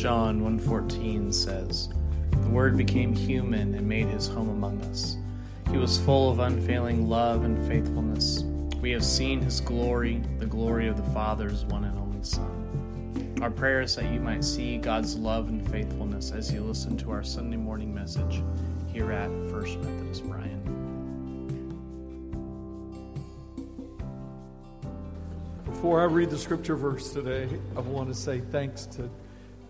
John 1:14 says, "The word became human and made his home among us. He was full of unfailing love and faithfulness. We have seen his glory, the glory of the Father's one and only Son." Our prayer is that you might see God's love and faithfulness as you listen to our Sunday morning message here at First Methodist Bryan. Before I read the scripture verse today, I want to say thanks to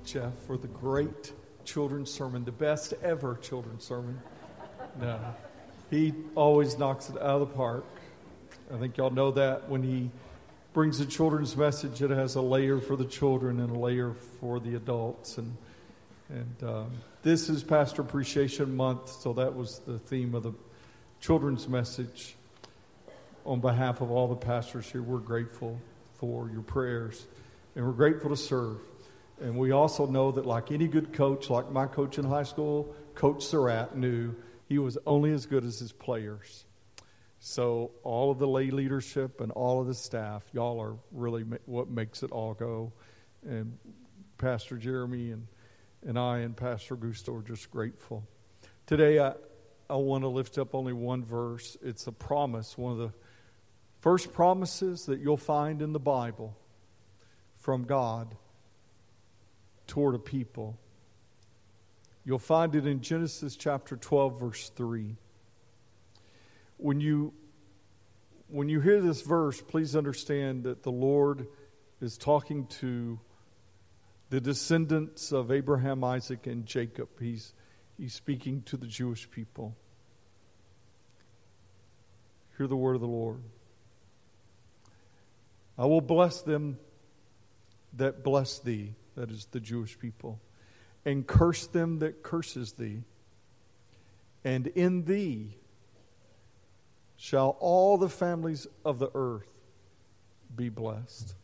Jeff for the great children's sermon, the best ever children's sermon. No, he always knocks it out of the park. I think y'all know that when he brings a children's message, it has a layer for the children and a layer for the adults. And and um, this is Pastor Appreciation Month, so that was the theme of the children's message. On behalf of all the pastors here, we're grateful for your prayers. And we're grateful to serve. And we also know that, like any good coach, like my coach in high school, Coach Surratt knew he was only as good as his players. So, all of the lay leadership and all of the staff, y'all are really what makes it all go. And Pastor Jeremy and, and I and Pastor Gusto are just grateful. Today, I, I want to lift up only one verse. It's a promise, one of the First promises that you'll find in the Bible from God toward a people. You'll find it in Genesis chapter 12 verse 3. When you when you hear this verse, please understand that the Lord is talking to the descendants of Abraham, Isaac, and Jacob. He's, he's speaking to the Jewish people. Hear the word of the Lord. I will bless them that bless thee, that is the Jewish people, and curse them that curses thee. And in thee shall all the families of the earth be blessed.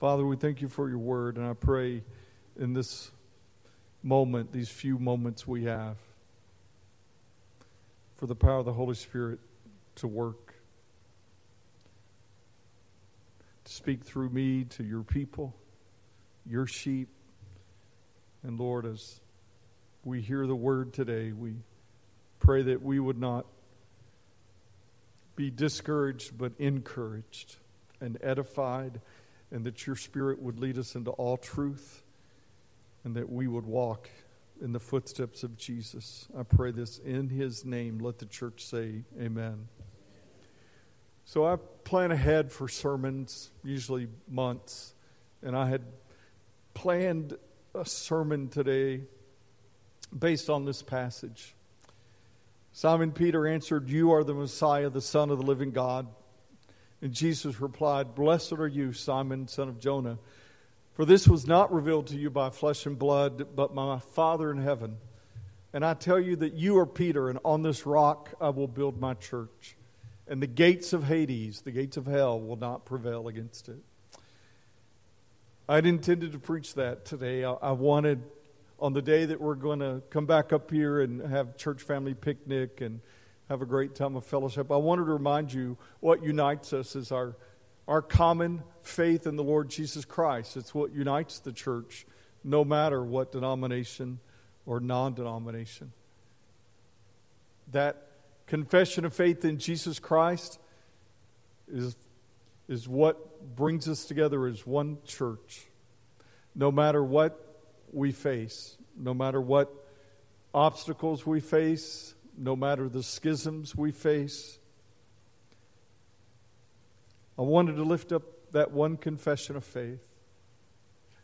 Father, we thank you for your word, and I pray in this moment, these few moments we have, for the power of the Holy Spirit to work to speak through me to your people, your sheep. And Lord, as we hear the word today, we pray that we would not be discouraged, but encouraged and edified, and that your Spirit would lead us into all truth, and that we would walk in the footsteps of Jesus. I pray this in his name. Let the church say, Amen. So I plan ahead for sermons, usually months, and I had planned a sermon today based on this passage. Simon Peter answered, You are the Messiah, the Son of the living God. And Jesus replied, Blessed are you, Simon, son of Jonah, for this was not revealed to you by flesh and blood, but by my Father in heaven. And I tell you that you are Peter, and on this rock I will build my church and the gates of Hades, the gates of hell, will not prevail against it. I'd intended to preach that today. I, wanted, on the day that we're going to come back up here and have church family picnic and have a great time of fellowship, I wanted to remind you what unites us is our, our common faith in the Lord Jesus Christ. It's what unites the church, no matter what denomination or non denomination. That confession of faith in Jesus Christ is, is what brings us together as one church. No matter what we face, no matter what obstacles we face, no matter the schisms we face, I wanted to lift up that one confession of faith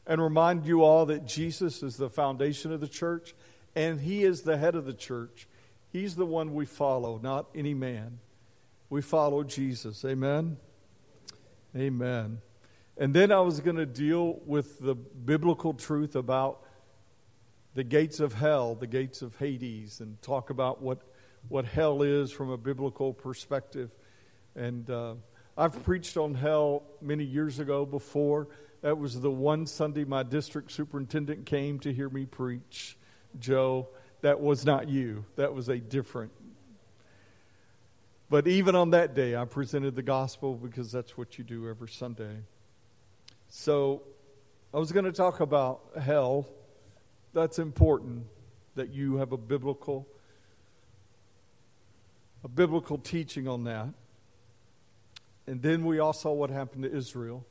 and remind you all that Jesus is the foundation of the church and He is the head of the church. He's the one we follow, not any man. We follow Jesus. Amen? Amen. And then I was going to deal with the biblical truth about the gates of hell, the gates of Hades, and talk about what, what hell is from a biblical perspective. And uh, I've preached on hell many years ago before. That was the one Sunday my district superintendent came to hear me preach, Joe that was not you. That was a different. But even on that day, I presented the gospel because that's what you do every Sunday. So I was going to talk about hell. That's important that you have a biblical a biblical teaching on that. And then we all saw what happened to Israel.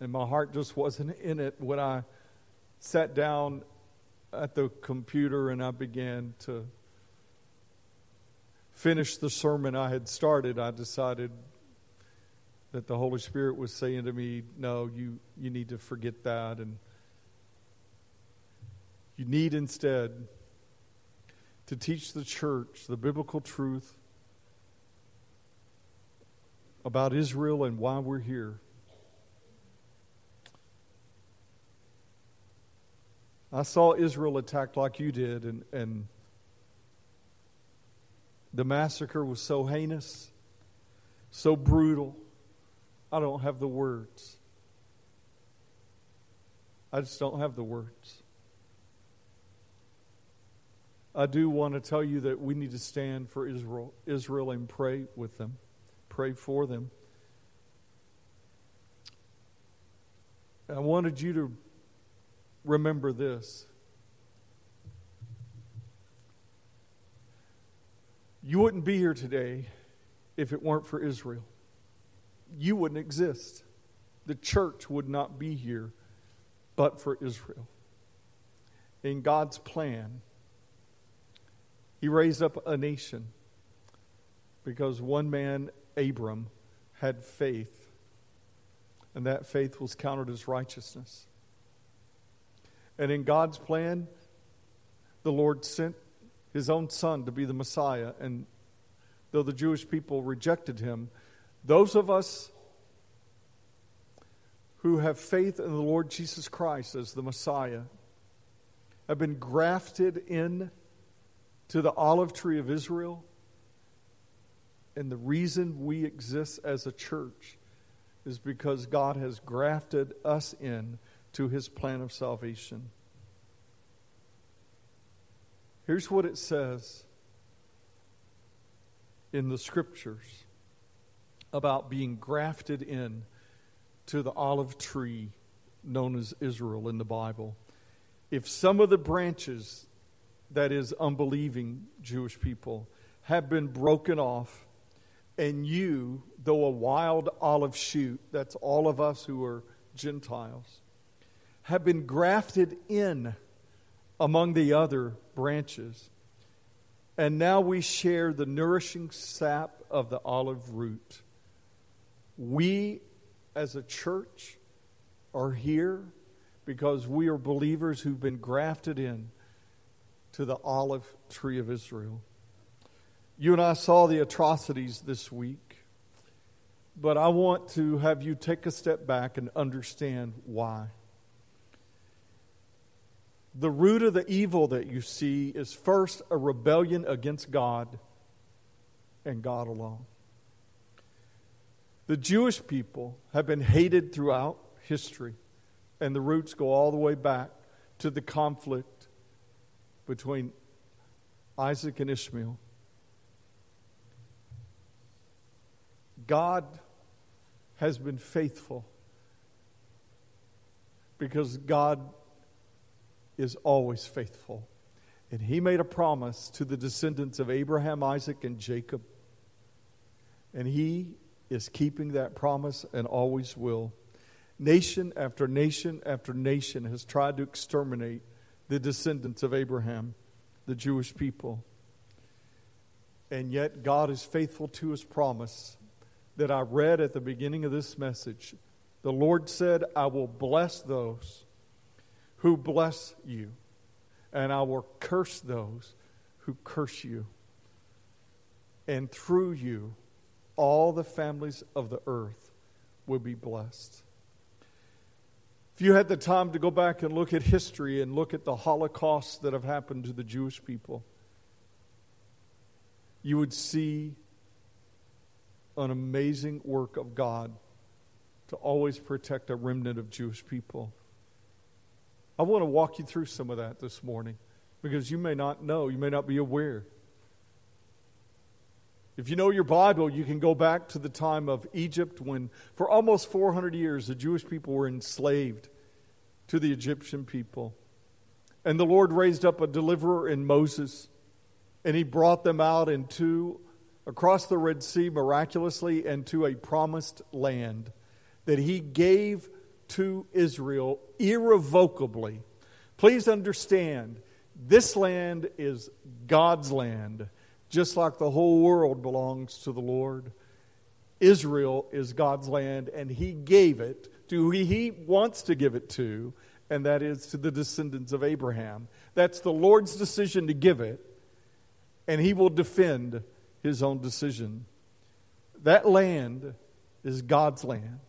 And my heart just wasn't in it when I sat down at the computer and I began to finish the sermon I had started. I decided that the Holy Spirit was saying to me, No, you, you need to forget that. And you need instead to teach the church the biblical truth about Israel and why we're here. I saw Israel attacked like you did, and, and the massacre was so heinous, so brutal. I don't have the words. I just don't have the words. I do want to tell you that we need to stand for Israel, Israel and pray with them, pray for them. I wanted you to remember this. You wouldn't be here today if it weren't for Israel. You wouldn't exist. The church would not be here but for Israel. In God's plan, He raised up a nation because one man, Abram, had faith, and that faith was counted as righteousness. And in God's plan, the Lord sent his own son to be the Messiah. And though the Jewish people rejected him, those of us who have faith in the Lord Jesus Christ as the Messiah have been grafted in to the olive tree of Israel. And the reason we exist as a church is because God has grafted us in to his plan of salvation. Here's what it says in the scriptures about being grafted in to the olive tree known as Israel in the Bible. If some of the branches, that is, unbelieving Jewish people, have been broken off, and you, though a wild olive shoot, that's all of us who are Gentiles, have been grafted in among the other branches. And now we share the nourishing sap of the olive root. We, as a church, are here because we are believers who've been grafted in to the olive tree of Israel. You and I saw the atrocities this week, but I want to have you take a step back and understand why. The root of the evil that you see is first a rebellion against God and God alone. The Jewish people have been hated throughout history, and the roots go all the way back to the conflict between Isaac and Ishmael. God has been faithful because God is always faithful. And he made a promise to the descendants of Abraham, Isaac, and Jacob. And he is keeping that promise and always will. Nation after nation after nation has tried to exterminate the descendants of Abraham, the Jewish people. And yet, God is faithful to his promise that I read at the beginning of this message. The Lord said, I will bless those who bless you, and I will curse those who curse you. And through you, all the families of the earth will be blessed. If you had the time to go back and look at history and look at the Holocausts that have happened to the Jewish people, you would see an amazing work of God to always protect a remnant of Jewish people. I want to walk you through some of that this morning because you may not know, you may not be aware. If you know your Bible, you can go back to the time of Egypt when, for almost 400 years, the Jewish people were enslaved to the Egyptian people. And the Lord raised up a deliverer in Moses, and he brought them out into across the Red Sea miraculously and to a promised land that he gave to Israel irrevocably. Please understand, this land is God's land just like the whole world belongs to the Lord. Israel is God's land, and He gave it to who He wants to give it to, and that is to the descendants of Abraham. That's the Lord's decision to give it, and He will defend His own decision. That land is God's land,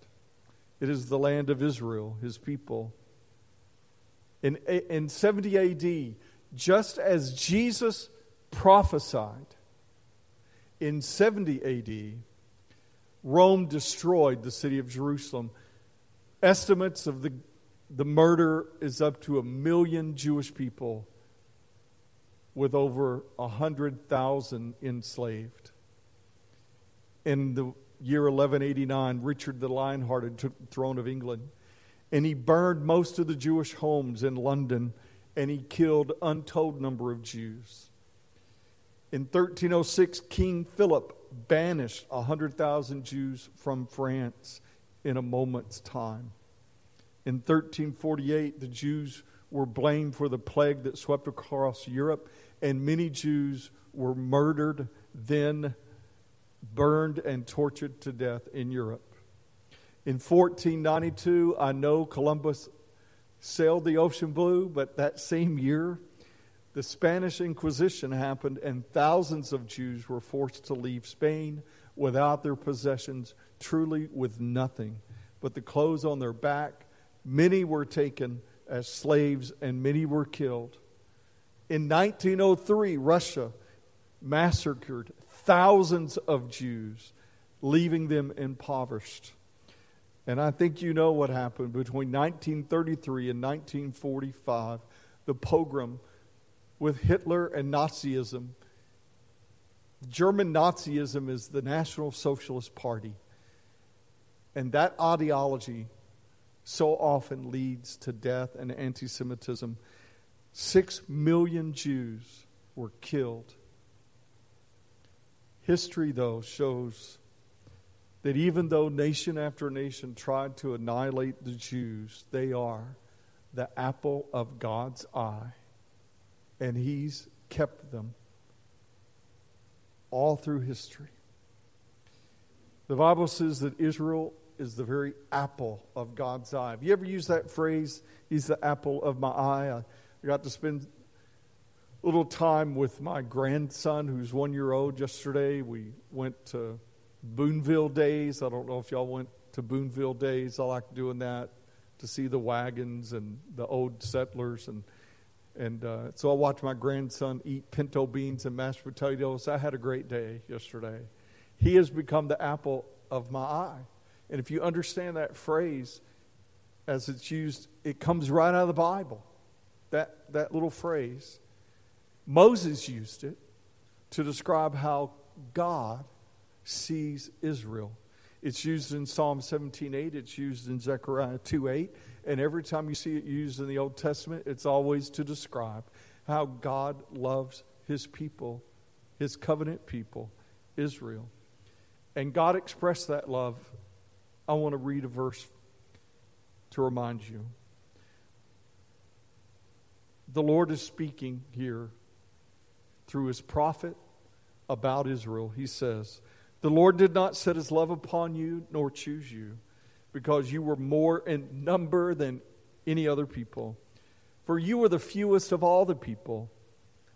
it is the land of Israel, His people. In, in 70 AD, just as Jesus prophesied in 70 AD, Rome destroyed the city of Jerusalem. Estimates of the, the murder is up to a million Jewish people with over 100,000 enslaved. In the year 1189, Richard the Lionhearted took the throne of England, and he burned most of the Jewish homes in London, and he killed untold number of Jews. In 1306, King Philip banished 100,000 Jews from France in a moment's time. In 1348, the Jews were blamed for the plague that swept across Europe, and many Jews were murdered, then burned and tortured to death in Europe. In 1492, I know Columbus sailed the ocean blue, but that same year, the Spanish Inquisition happened, and thousands of Jews were forced to leave Spain without their possessions, truly with nothing but the clothes on their back. Many were taken as slaves, and many were killed. In 1903, Russia massacred thousands of Jews, leaving them impoverished. And I think you know what happened between 1933 and 1945 the pogrom with Hitler and Nazism. German Nazism is the National Socialist Party. And that ideology so often leads to death and anti Semitism. Six million Jews were killed. History, though, shows that even though nation after nation tried to annihilate the Jews, they are the apple of God's eye and He's kept them all through history. The Bible says that Israel is the very apple of God's eye. Have you ever used that phrase, He's the apple of my eye? I got to spend a little time with my grandson, who's one year old, yesterday. We went to Boonville Days. I don't know if y'all went to Boonville Days. I like doing that to see the wagons and the old settlers and and uh, so I watched my grandson eat pinto beans and mashed potatoes. I had a great day yesterday. He has become the apple of my eye. And if you understand that phrase as it's used, it comes right out of the Bible. That, that little phrase. Moses used it to describe how God sees Israel. It's used in Psalm 17:8, it's used in Zechariah 2:8, and every time you see it used in the Old Testament, it's always to describe how God loves his people, his covenant people, Israel. And God expressed that love. I want to read a verse to remind you. The Lord is speaking here through his prophet about Israel. He says, The Lord did not set his love upon you nor choose you because you were more in number than any other people. For you were the fewest of all the people.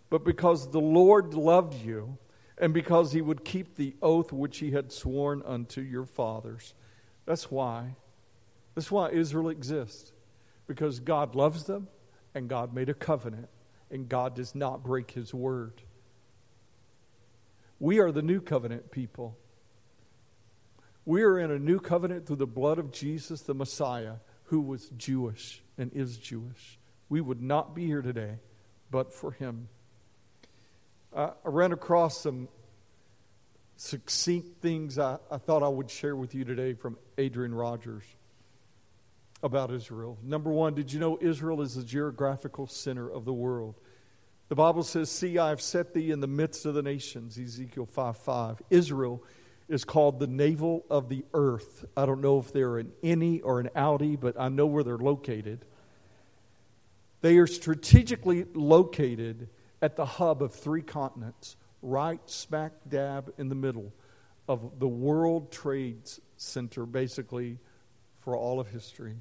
But because the Lord loved you, and because he would keep the oath which he had sworn unto your fathers. That's why. That's why Israel exists. Because God loves them, and God made a covenant, and God does not break his word. We are the new covenant people. We are in a new covenant through the blood of Jesus, the Messiah, who was Jewish and is Jewish. We would not be here today but for him. Uh, I ran across some succinct things I, I thought I would share with you today from Adrian Rogers about Israel. Number one, did you know Israel is the geographical center of the world? The Bible says, See, I have set thee in the midst of the nations, Ezekiel 5 5. Israel is called the navel of the earth. I don't know if they're an innie or an outie, but I know where they're located. They are strategically located at the hub of three continents, right smack dab in the middle of the World Trade Center, basically, for all of history.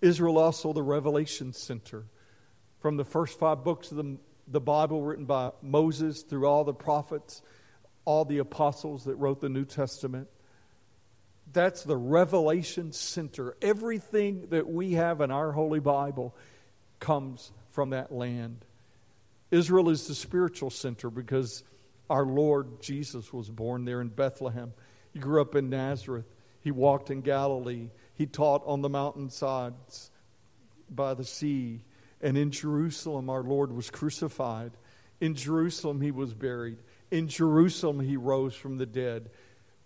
Israel also the Revelation Center. From the first five books of the, the Bible written by Moses through all the prophets, all the apostles that wrote the New Testament. That's the Revelation Center. Everything that we have in our Holy Bible comes from that land. Israel is the spiritual center because our Lord Jesus was born there in Bethlehem. He grew up in Nazareth. He walked in Galilee. He taught on the mountainsides by the sea. And in Jerusalem, our Lord was crucified. In Jerusalem, he was buried. In Jerusalem, he rose from the dead.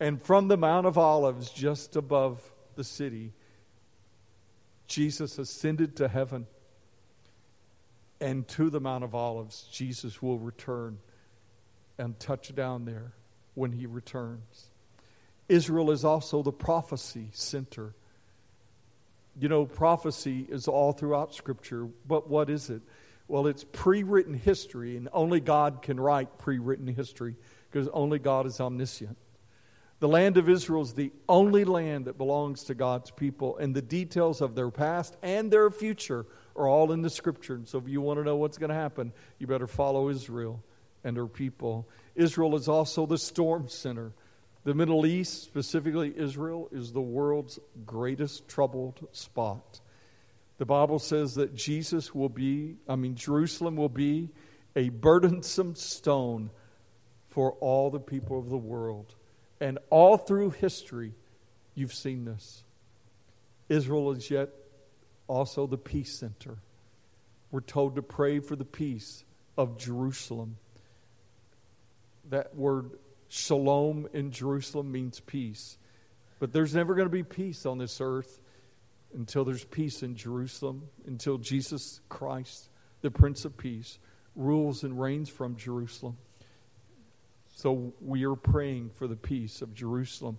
And from the Mount of Olives, just above the city, Jesus ascended to heaven. And to the Mount of Olives, Jesus will return and touch down there when he returns. Israel is also the prophecy center you know, prophecy is all throughout Scripture, but what is it? Well, it's pre written history, and only God can write pre written history because only God is omniscient. The land of Israel is the only land that belongs to God's people, and the details of their past and their future are all in the Scripture. And so, if you want to know what's going to happen, you better follow Israel and her people. Israel is also the storm center. The Middle East, specifically Israel, is the world's greatest troubled spot. The Bible says that Jesus will be, I mean, Jerusalem will be a burdensome stone for all the people of the world. And all through history, you've seen this. Israel is yet also the peace center. We're told to pray for the peace of Jerusalem. That word Shalom in Jerusalem means peace. But there's never going to be peace on this earth until there's peace in Jerusalem, until Jesus Christ, the Prince of Peace, rules and reigns from Jerusalem. So we are praying for the peace of Jerusalem,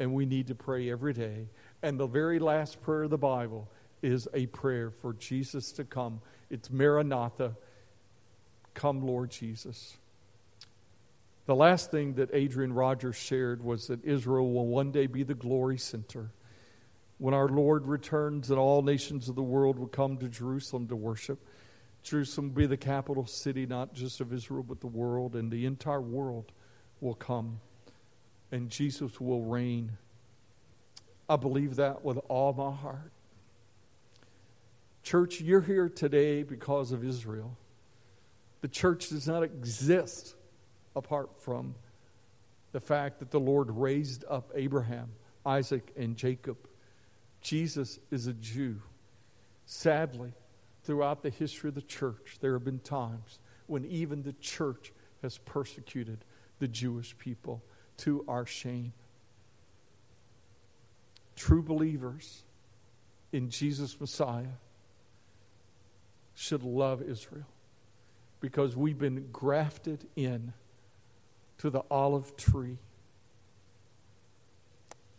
and we need to pray every day. And the very last prayer of the Bible is a prayer for Jesus to come. It's Maranatha. Come, Lord Jesus. The last thing that Adrian Rogers shared was that Israel will one day be the glory center. When our Lord returns and all nations of the world will come to Jerusalem to worship, Jerusalem will be the capital city not just of Israel but the world, and the entire world will come, and Jesus will reign. I believe that with all my heart. Church, you're here today because of Israel. The church does not exist apart from the fact that the Lord raised up Abraham, Isaac, and Jacob. Jesus is a Jew. Sadly, throughout the history of the church, there have been times when even the church has persecuted the Jewish people to our shame. True believers in Jesus Messiah should love Israel because we've been grafted in to the olive tree.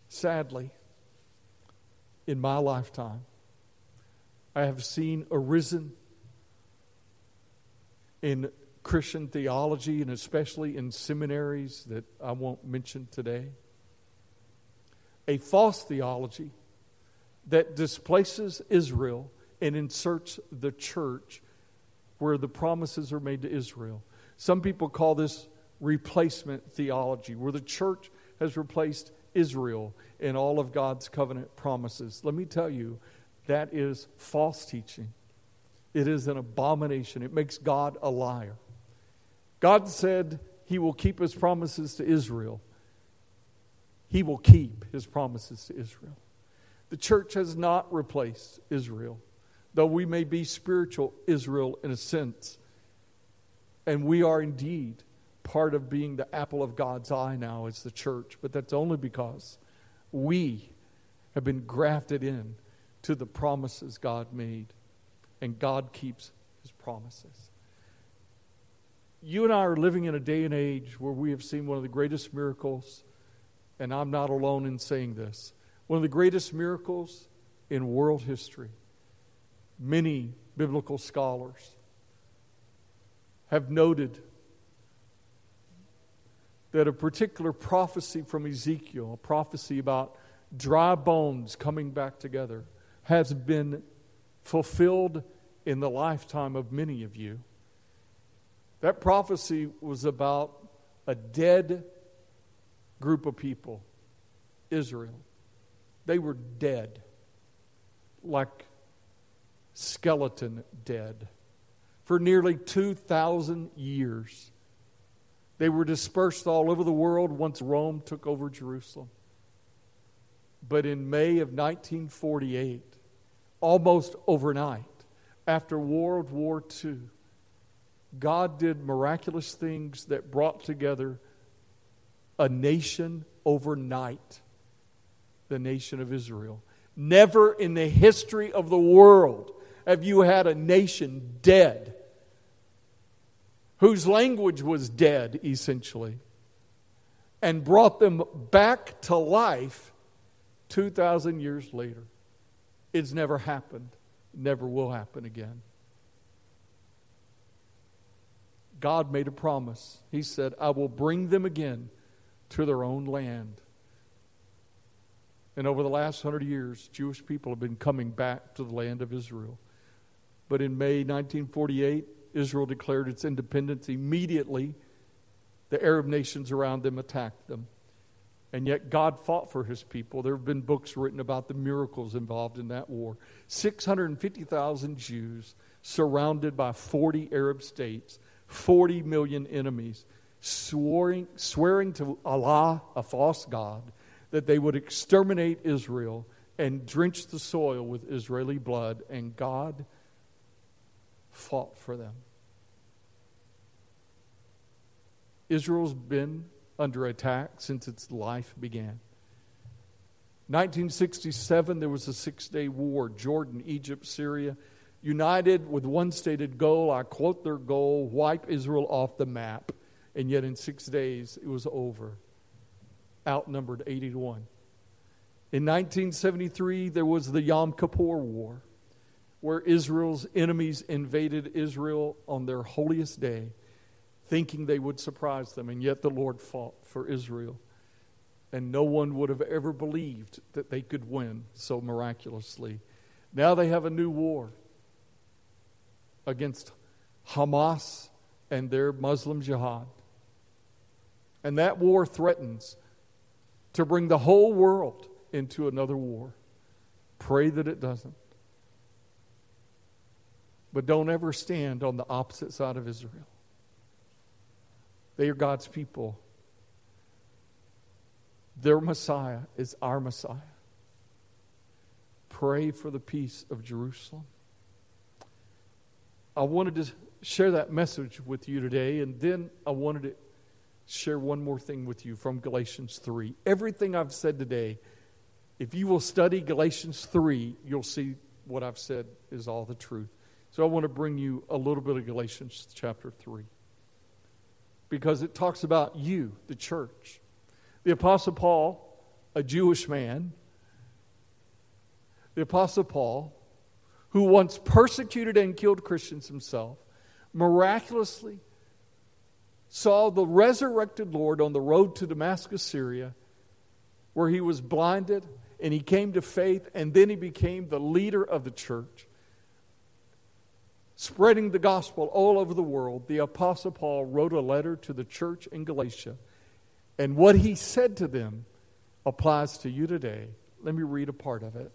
Sadly, in my lifetime, I have seen arisen in Christian theology and especially in seminaries that I won't mention today a false theology that displaces Israel and inserts the church where the promises are made to Israel. Some people call this replacement theology, where the church has replaced Israel in all of God's covenant promises. Let me tell you, that is false teaching. It is an abomination. It makes God a liar. God said he will keep his promises to Israel. He will keep his promises to Israel. The church has not replaced Israel, though we may be spiritual Israel in a sense. And we are indeed part of being the apple of God's eye now is the church, but that's only because we have been grafted in to the promises God made, and God keeps his promises. You and I are living in a day and age where we have seen one of the greatest miracles, and I'm not alone in saying this. One of the greatest miracles in world history. Many biblical scholars have noted that a particular prophecy from Ezekiel, a prophecy about dry bones coming back together, has been fulfilled in the lifetime of many of you. That prophecy was about a dead group of people, Israel. They were dead like skeleton dead. For nearly 2,000 years, they were dispersed all over the world once Rome took over Jerusalem. But in May of 1948, almost overnight, after World War II, God did miraculous things that brought together a nation overnight, the nation of Israel. Never in the history of the world have you had a nation dead, whose language was dead, essentially, and brought them back to life 2,000 years later. It's never happened, never will happen again. God made a promise. He said, I will bring them again to their own land. And over the last hundred years, Jewish people have been coming back to the land of Israel. But in May 1948, Israel declared its independence. Immediately, the Arab nations around them attacked them. And yet, God fought for his people. There have been books written about the miracles involved in that war. 650,000 Jews surrounded by 40 Arab states, 40 million enemies, swearing, swearing to Allah, a false God, that they would exterminate Israel and drench the soil with Israeli blood, and God fought for them. Israel's been under attack since its life began. 1967, there was a six day war Jordan, Egypt, Syria, united with one stated goal. I quote their goal wipe Israel off the map. And yet, in six days, it was over outnumbered 80 to 1. In 1973, there was the Yom Kippur War, where Israel's enemies invaded Israel on their holiest day, thinking they would surprise them, and yet the Lord fought for Israel. And no one would have ever believed that they could win so miraculously. Now they have a new war against Hamas and their Muslim jihad. And that war threatens to bring the whole world into another war. Pray that it doesn't. But don't ever stand on the opposite side of Israel. They are God's people. Their Messiah is our Messiah. Pray for the peace of Jerusalem. I wanted to share that message with you today, and then I wanted to share one more thing with you from Galatians 3. Everything I've said today, if you will study Galatians 3, you'll see what I've said is all the truth. So I want to bring you a little bit of Galatians chapter 3 because it talks about you, the church. The Apostle Paul, a Jewish man, the Apostle Paul, who once persecuted and killed Christians himself, miraculously saw the resurrected Lord on the road to Damascus, Syria, where he was blinded and he came to faith, and then he became the leader of the church, spreading the gospel all over the world. The Apostle Paul wrote a letter to the church in Galatia, and what he said to them applies to you today. Let me read a part of it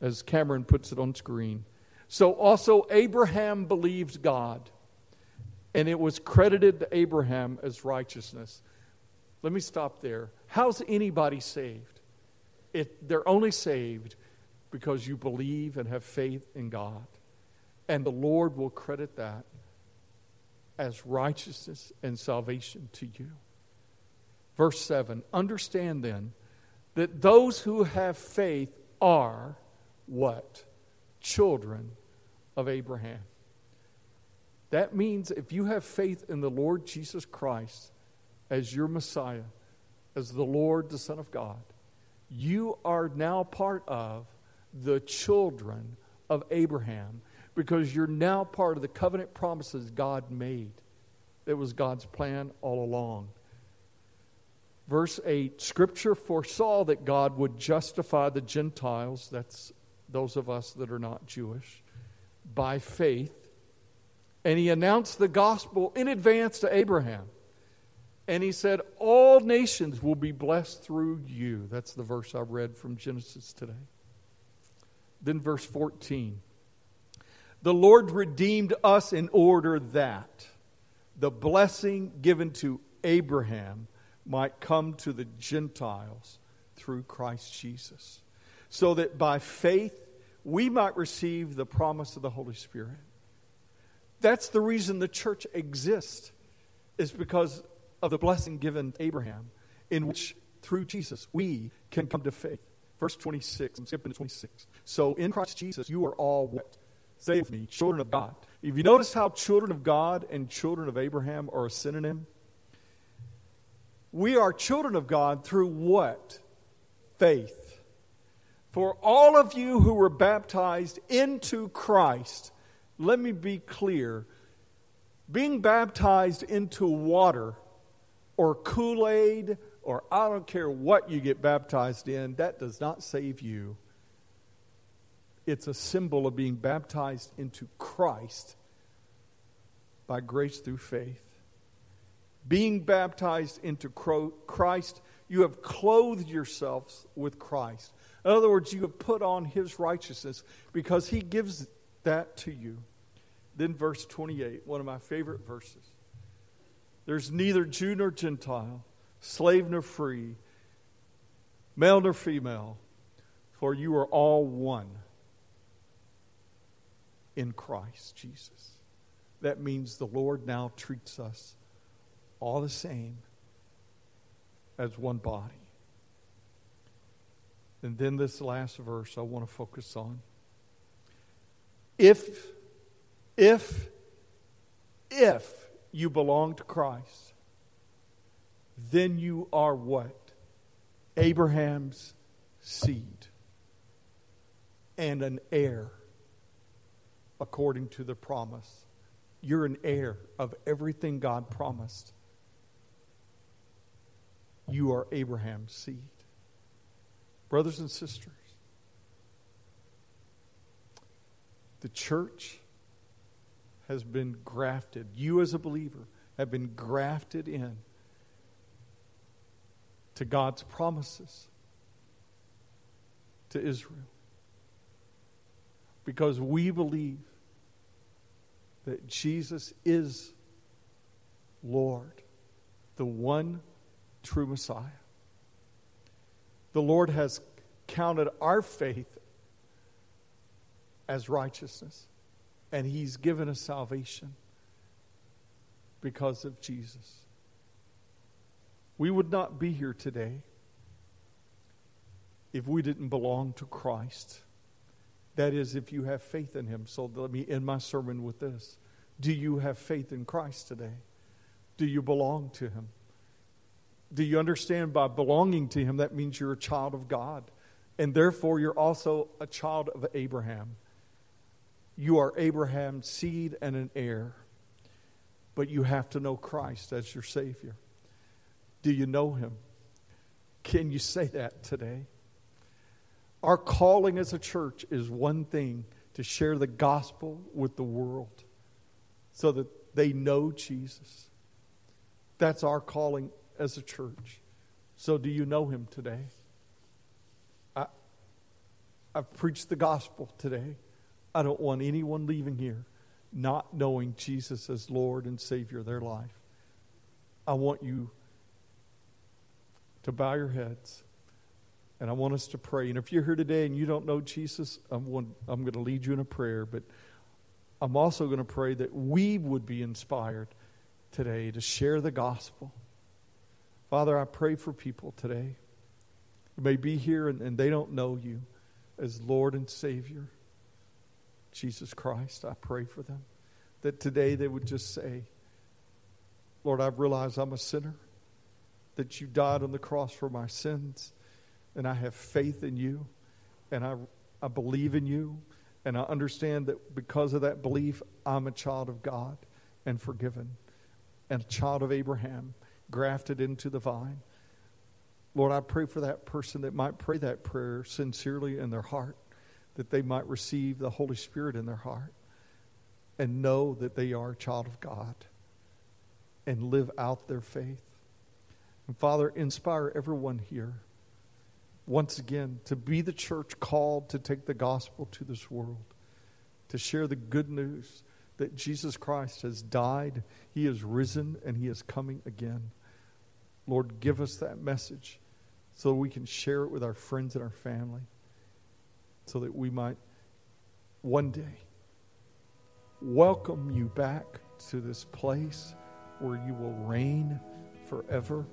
as Cameron puts it on screen. So also Abraham believed God and it was credited to Abraham as righteousness. Let me stop there. How's anybody saved? It, they're only saved because you believe and have faith in God. And the Lord will credit that as righteousness and salvation to you. Verse 7 Understand then that those who have faith are what? Children of Abraham. That means if you have faith in the Lord Jesus Christ as your Messiah, as the Lord, the Son of God, you are now part of the children of Abraham because you're now part of the covenant promises God made. It was God's plan all along. Verse 8 Scripture foresaw that God would justify the Gentiles, that's those of us that are not Jewish, by faith. And he announced the gospel in advance to Abraham. And he said, All nations will be blessed through you. That's the verse I read from Genesis today. Then, verse 14 The Lord redeemed us in order that the blessing given to Abraham might come to the Gentiles through Christ Jesus, so that by faith we might receive the promise of the Holy Spirit. That's the reason the church exists, is because of the blessing given to Abraham, in which through Jesus we can come to faith. Verse 26, I'm skipping to 26. So in Christ Jesus, you are all what? With me, children of God. If you notice how children of God and children of Abraham are a synonym, we are children of God through what? Faith. For all of you who were baptized into Christ, let me be clear being baptized into water or Kool Aid or I don't care what you get baptized in, that does not save you. It's a symbol of being baptized into Christ by grace through faith. Being baptized into Christ, you have clothed yourselves with Christ. In other words, you have put on his righteousness because he gives that to you. Then, verse 28, one of my favorite verses. There's neither Jew nor Gentile, slave nor free, male nor female, for you are all one in Christ Jesus. That means the Lord now treats us all the same as one body. And then this last verse I want to focus on. If, if, if you belong to Christ, then you are what? Abraham's seed and an heir according to the promise. You're an heir of everything God promised. You are Abraham's seed. Brothers and sisters, the church has been grafted. You, as a believer, have been grafted in to God's promises to Israel. Because we believe that Jesus is Lord, the one true Messiah. The Lord has counted our faith as righteousness, and He's given us salvation because of Jesus. We would not be here today if we didn't belong to Christ. That is, if you have faith in Him. So let me end my sermon with this Do you have faith in Christ today? Do you belong to Him? Do you understand by belonging to Him, that means you're a child of God. And therefore, you're also a child of Abraham. You are Abraham's seed and an heir. But you have to know Christ as your Savior. Do you know Him? Can you say that today? Our calling as a church is one thing to share the gospel with the world so that they know Jesus. That's our calling as a church. So, do you know him today? I, I've preached the gospel today. I don't want anyone leaving here not knowing Jesus as Lord and Savior of their life. I want you to bow your heads and I want us to pray. And if you're here today and you don't know Jesus, I'm going, I'm going to lead you in a prayer, but I'm also going to pray that we would be inspired today to share the gospel. Father, I pray for people today who may be here and, and they don't know you as Lord and Savior. Jesus Christ, I pray for them that today they would just say, Lord, I've realized I'm a sinner, that you died on the cross for my sins, and I have faith in you, and I, I believe in you, and I understand that because of that belief, I'm a child of God and forgiven, and a child of Abraham, grafted into the vine. Lord, I pray for that person that might pray that prayer sincerely in their heart, that they might receive the Holy Spirit in their heart and know that they are a child of God and live out their faith. And Father, inspire everyone here once again to be the church called to take the gospel to this world, to share the good news that Jesus Christ has died, He has risen, and He is coming again. Lord, give us that message so we can share it with our friends and our family, so that we might one day welcome you back to this place where you will reign forever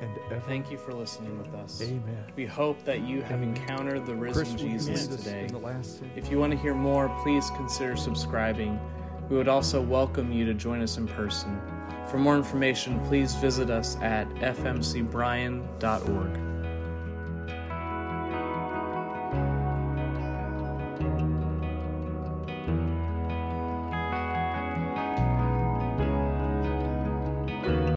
and ever. Thank you for listening with us. Amen. We hope that you have Amen. encountered the risen you Jesus today. in the last? If you want to hear more, please consider subscribing. We would also welcome you to join us in person. For more information, please visit us at fmcbryan.org.